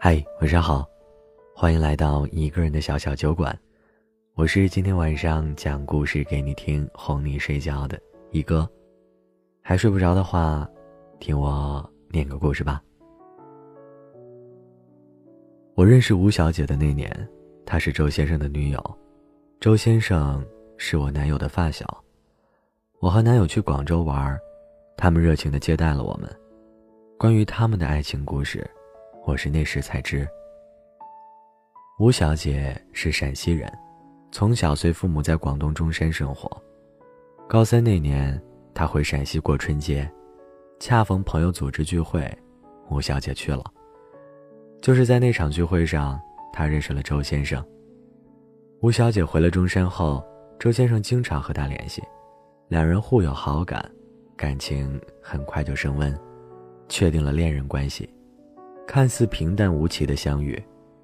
嗨，晚上好，欢迎来到一个人的小小酒馆。我是今天晚上讲故事给你听、哄你睡觉的一哥。还睡不着的话，听我念个故事吧。我认识吴小姐的那年，她是周先生的女友，周先生是我男友的发小。我和男友去广州玩，他们热情的接待了我们。关于他们的爱情故事。我是那时才知，吴小姐是陕西人，从小随父母在广东中山生活。高三那年，她回陕西过春节，恰逢朋友组织聚会，吴小姐去了。就是在那场聚会上，她认识了周先生。吴小姐回了中山后，周先生经常和她联系，两人互有好感，感情很快就升温，确定了恋人关系。看似平淡无奇的相遇，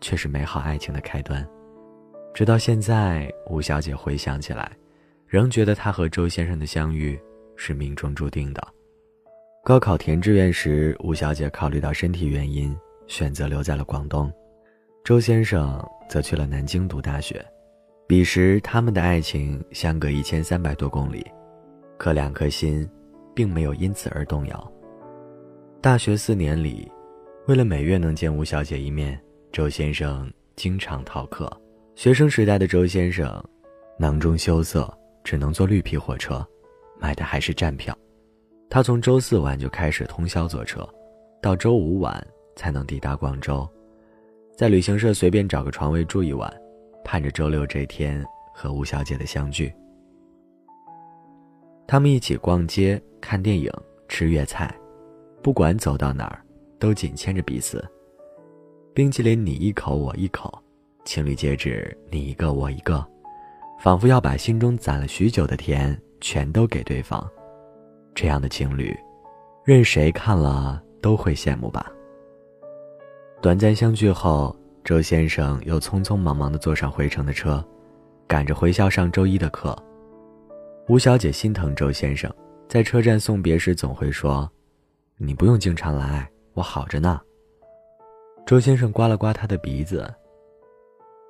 却是美好爱情的开端。直到现在，吴小姐回想起来，仍觉得她和周先生的相遇是命中注定的。高考填志愿时，吴小姐考虑到身体原因，选择留在了广东；周先生则去了南京读大学。彼时，他们的爱情相隔一千三百多公里，可两颗心，并没有因此而动摇。大学四年里。为了每月能见吴小姐一面，周先生经常逃课。学生时代的周先生，囊中羞涩，只能坐绿皮火车，买的还是站票。他从周四晚就开始通宵坐车，到周五晚才能抵达广州，在旅行社随便找个床位住一晚，盼着周六这天和吴小姐的相聚。他们一起逛街、看电影、吃粤菜，不管走到哪儿。都紧牵着彼此。冰淇淋你一口我一口，情侣戒指你一个我一个，仿佛要把心中攒了许久的甜全都给对方。这样的情侣，任谁看了都会羡慕吧。短暂相聚后，周先生又匆匆忙忙地坐上回程的车，赶着回校上周一的课。吴小姐心疼周先生，在车站送别时总会说：“你不用经常来。”我好着呢。周先生刮了刮他的鼻子。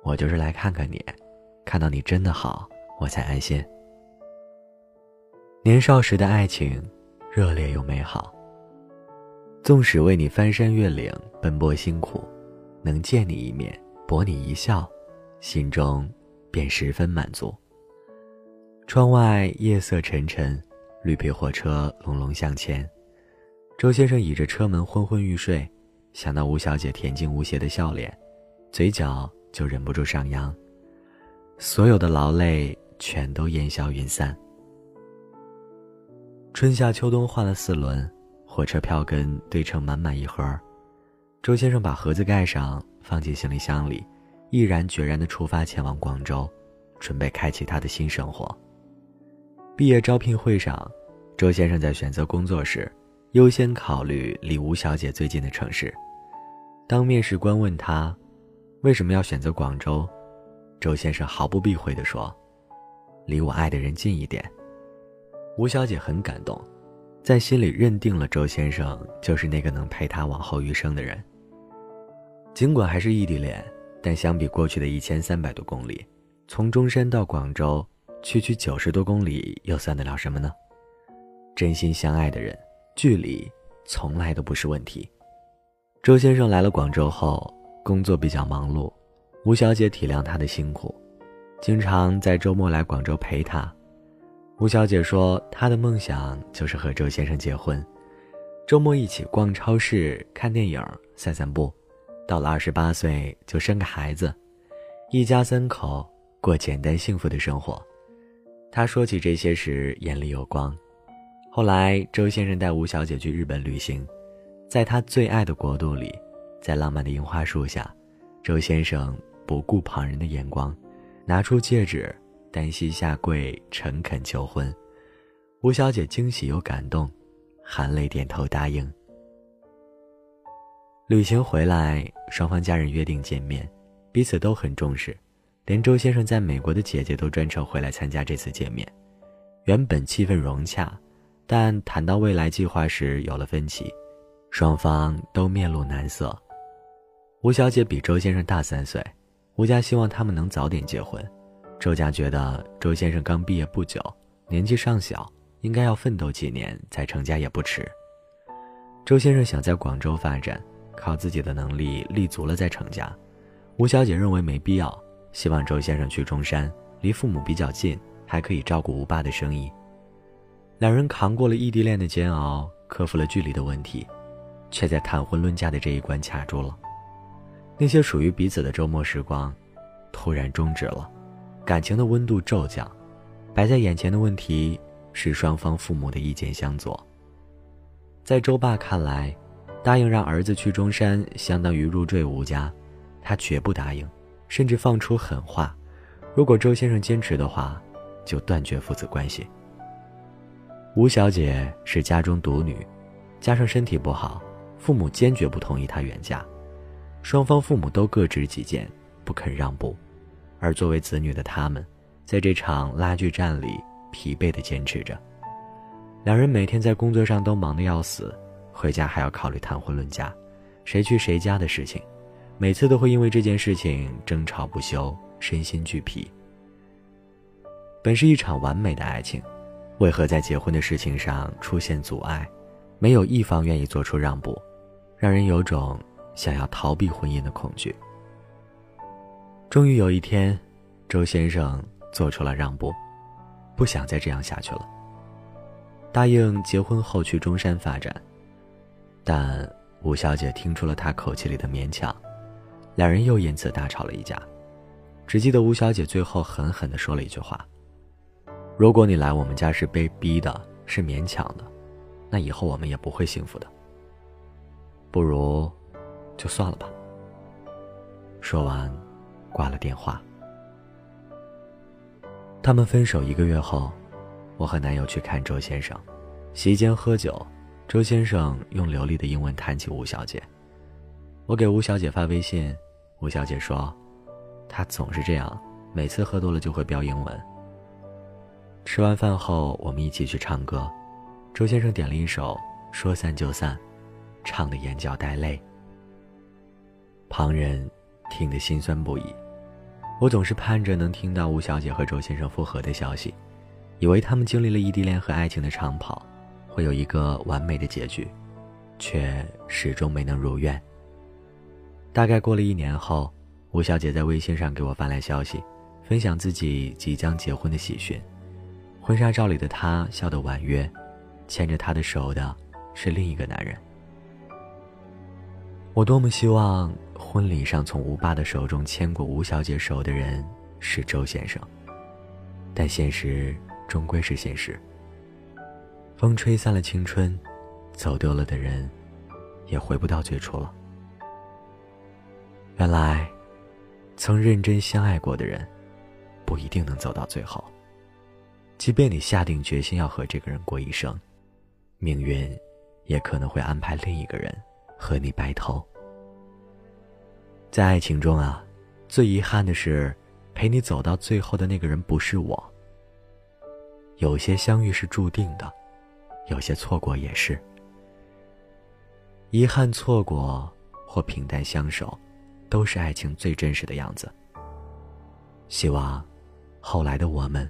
我就是来看看你，看到你真的好，我才安心。年少时的爱情，热烈又美好。纵使为你翻山越岭，奔波辛苦，能见你一面，博你一笑，心中便十分满足。窗外夜色沉沉，绿皮火车隆隆向前。周先生倚着车门昏昏欲睡，想到吴小姐恬静无邪的笑脸，嘴角就忍不住上扬。所有的劳累全都烟消云散。春夏秋冬换了四轮，火车票根堆成满满一盒。周先生把盒子盖上，放进行李箱里，毅然决然地出发前往广州，准备开启他的新生活。毕业招聘会上，周先生在选择工作时。优先考虑离吴小姐最近的城市。当面试官问他为什么要选择广州，周先生毫不避讳地说：“离我爱的人近一点。”吴小姐很感动，在心里认定了周先生就是那个能陪她往后余生的人。尽管还是异地恋，但相比过去的一千三百多公里，从中山到广州，区区九十多公里又算得了什么呢？真心相爱的人。距离从来都不是问题。周先生来了广州后，工作比较忙碌，吴小姐体谅他的辛苦，经常在周末来广州陪他。吴小姐说，她的梦想就是和周先生结婚，周末一起逛超市、看电影、散散步，到了二十八岁就生个孩子，一家三口过简单幸福的生活。她说起这些时，眼里有光。后来，周先生带吴小姐去日本旅行，在他最爱的国度里，在浪漫的樱花树下，周先生不顾旁人的眼光，拿出戒指，单膝下跪，诚恳求婚。吴小姐惊喜又感动，含泪点头答应。旅行回来，双方家人约定见面，彼此都很重视，连周先生在美国的姐姐都专程回来参加这次见面，原本气氛融洽。但谈到未来计划时有了分歧，双方都面露难色。吴小姐比周先生大三岁，吴家希望他们能早点结婚。周家觉得周先生刚毕业不久，年纪尚小，应该要奋斗几年再成家也不迟。周先生想在广州发展，靠自己的能力立足了再成家。吴小姐认为没必要，希望周先生去中山，离父母比较近，还可以照顾吴爸的生意。两人扛过了异地恋的煎熬，克服了距离的问题，却在谈婚论嫁的这一关卡住了。那些属于彼此的周末时光，突然终止了。感情的温度骤降，摆在眼前的问题是双方父母的意见相左。在周爸看来，答应让儿子去中山，相当于入赘吴家，他绝不答应，甚至放出狠话：如果周先生坚持的话，就断绝父子关系。吴小姐是家中独女，加上身体不好，父母坚决不同意她远嫁，双方父母都各执己见，不肯让步。而作为子女的他们，在这场拉锯战里疲惫地坚持着。两人每天在工作上都忙得要死，回家还要考虑谈婚论嫁，谁去谁家的事情，每次都会因为这件事情争吵不休，身心俱疲。本是一场完美的爱情，为何在结婚的事情上出现阻碍？没有一方愿意做出让步，让人有种想要逃避婚姻的恐惧。终于有一天，周先生做出了让步，不想再这样下去了。答应结婚后去中山发展，但吴小姐听出了他口气里的勉强，两人又因此大吵了一架。只记得吴小姐最后狠狠地说了一句话：“如果你来我们家是被逼的，是勉强的，那以后我们也不会幸福的。不如，就算了吧。”说完。挂了电话。他们分手一个月后，我和男友去看周先生，席间喝酒，周先生用流利的英文谈起吴小姐。我给吴小姐发微信，吴小姐说，她总是这样，每次喝多了就会飙英文。吃完饭后，我们一起去唱歌，周先生点了一首《说散就散》，唱的眼角带泪。旁人。听得心酸不已，我总是盼着能听到吴小姐和周先生复合的消息，以为他们经历了异地恋和爱情的长跑，会有一个完美的结局，却始终没能如愿。大概过了一年后，吴小姐在微信上给我发来消息，分享自己即将结婚的喜讯，婚纱照里的她笑得婉约，牵着她的手的是另一个男人。我多么希望。婚礼上从吴爸的手中牵过吴小姐手的人是周先生，但现实终归是现实。风吹散了青春，走丢了的人，也回不到最初了。原来，曾认真相爱过的人，不一定能走到最后。即便你下定决心要和这个人过一生，命运，也可能会安排另一个人和你白头。在爱情中啊，最遗憾的是，陪你走到最后的那个人不是我。有些相遇是注定的，有些错过也是。遗憾错过或平淡相守，都是爱情最真实的样子。希望，后来的我们，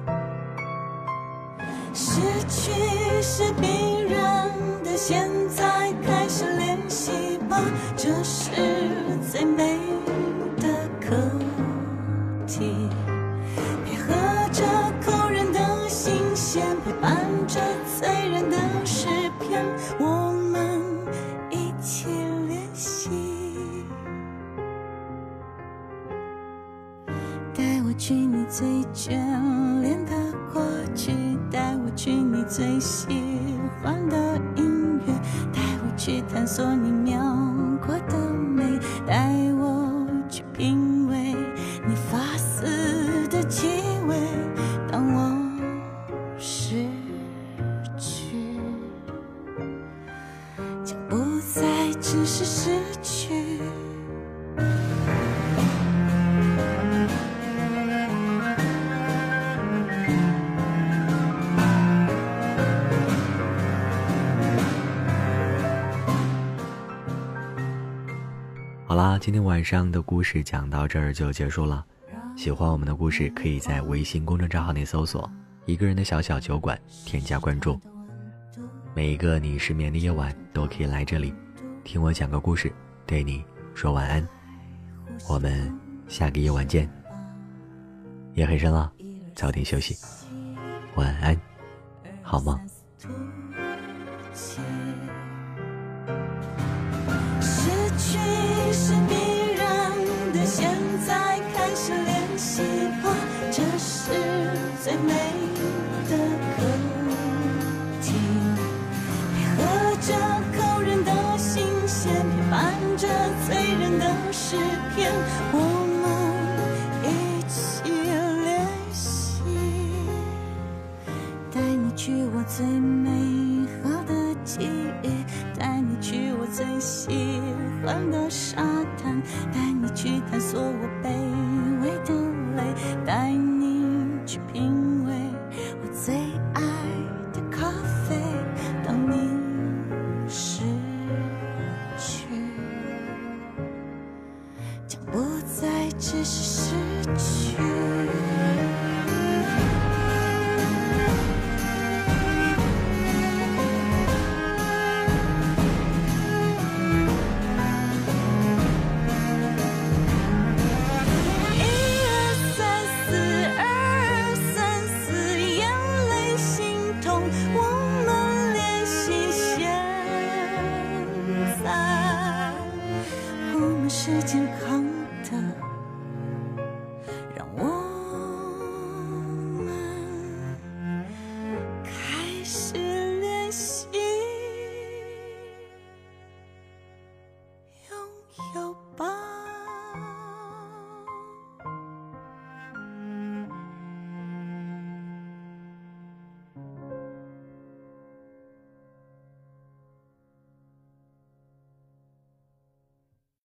失去是必然的，现在开始练习吧，这是最美的课题。配合着口人的新鲜，陪伴着。醉人的诗篇，我们一起练习。带我去你最眷你最喜欢的音乐，带我去探索你描过的美，带我啦，今天晚上的故事讲到这儿就结束了。喜欢我们的故事，可以在微信公众账号内搜索“一个人的小小酒馆”，添加关注。每一个你失眠的夜晚，都可以来这里，听我讲个故事，对你说晚安。我们下个夜晚见。夜很深了，早点休息，晚安，好梦现在开始练习吧，这是。最美的课题，配合着扣人的心弦，陪伴着醉人的诗篇，我们一起练习，带你去我最美好的记忆，带你去我最喜欢的泪，带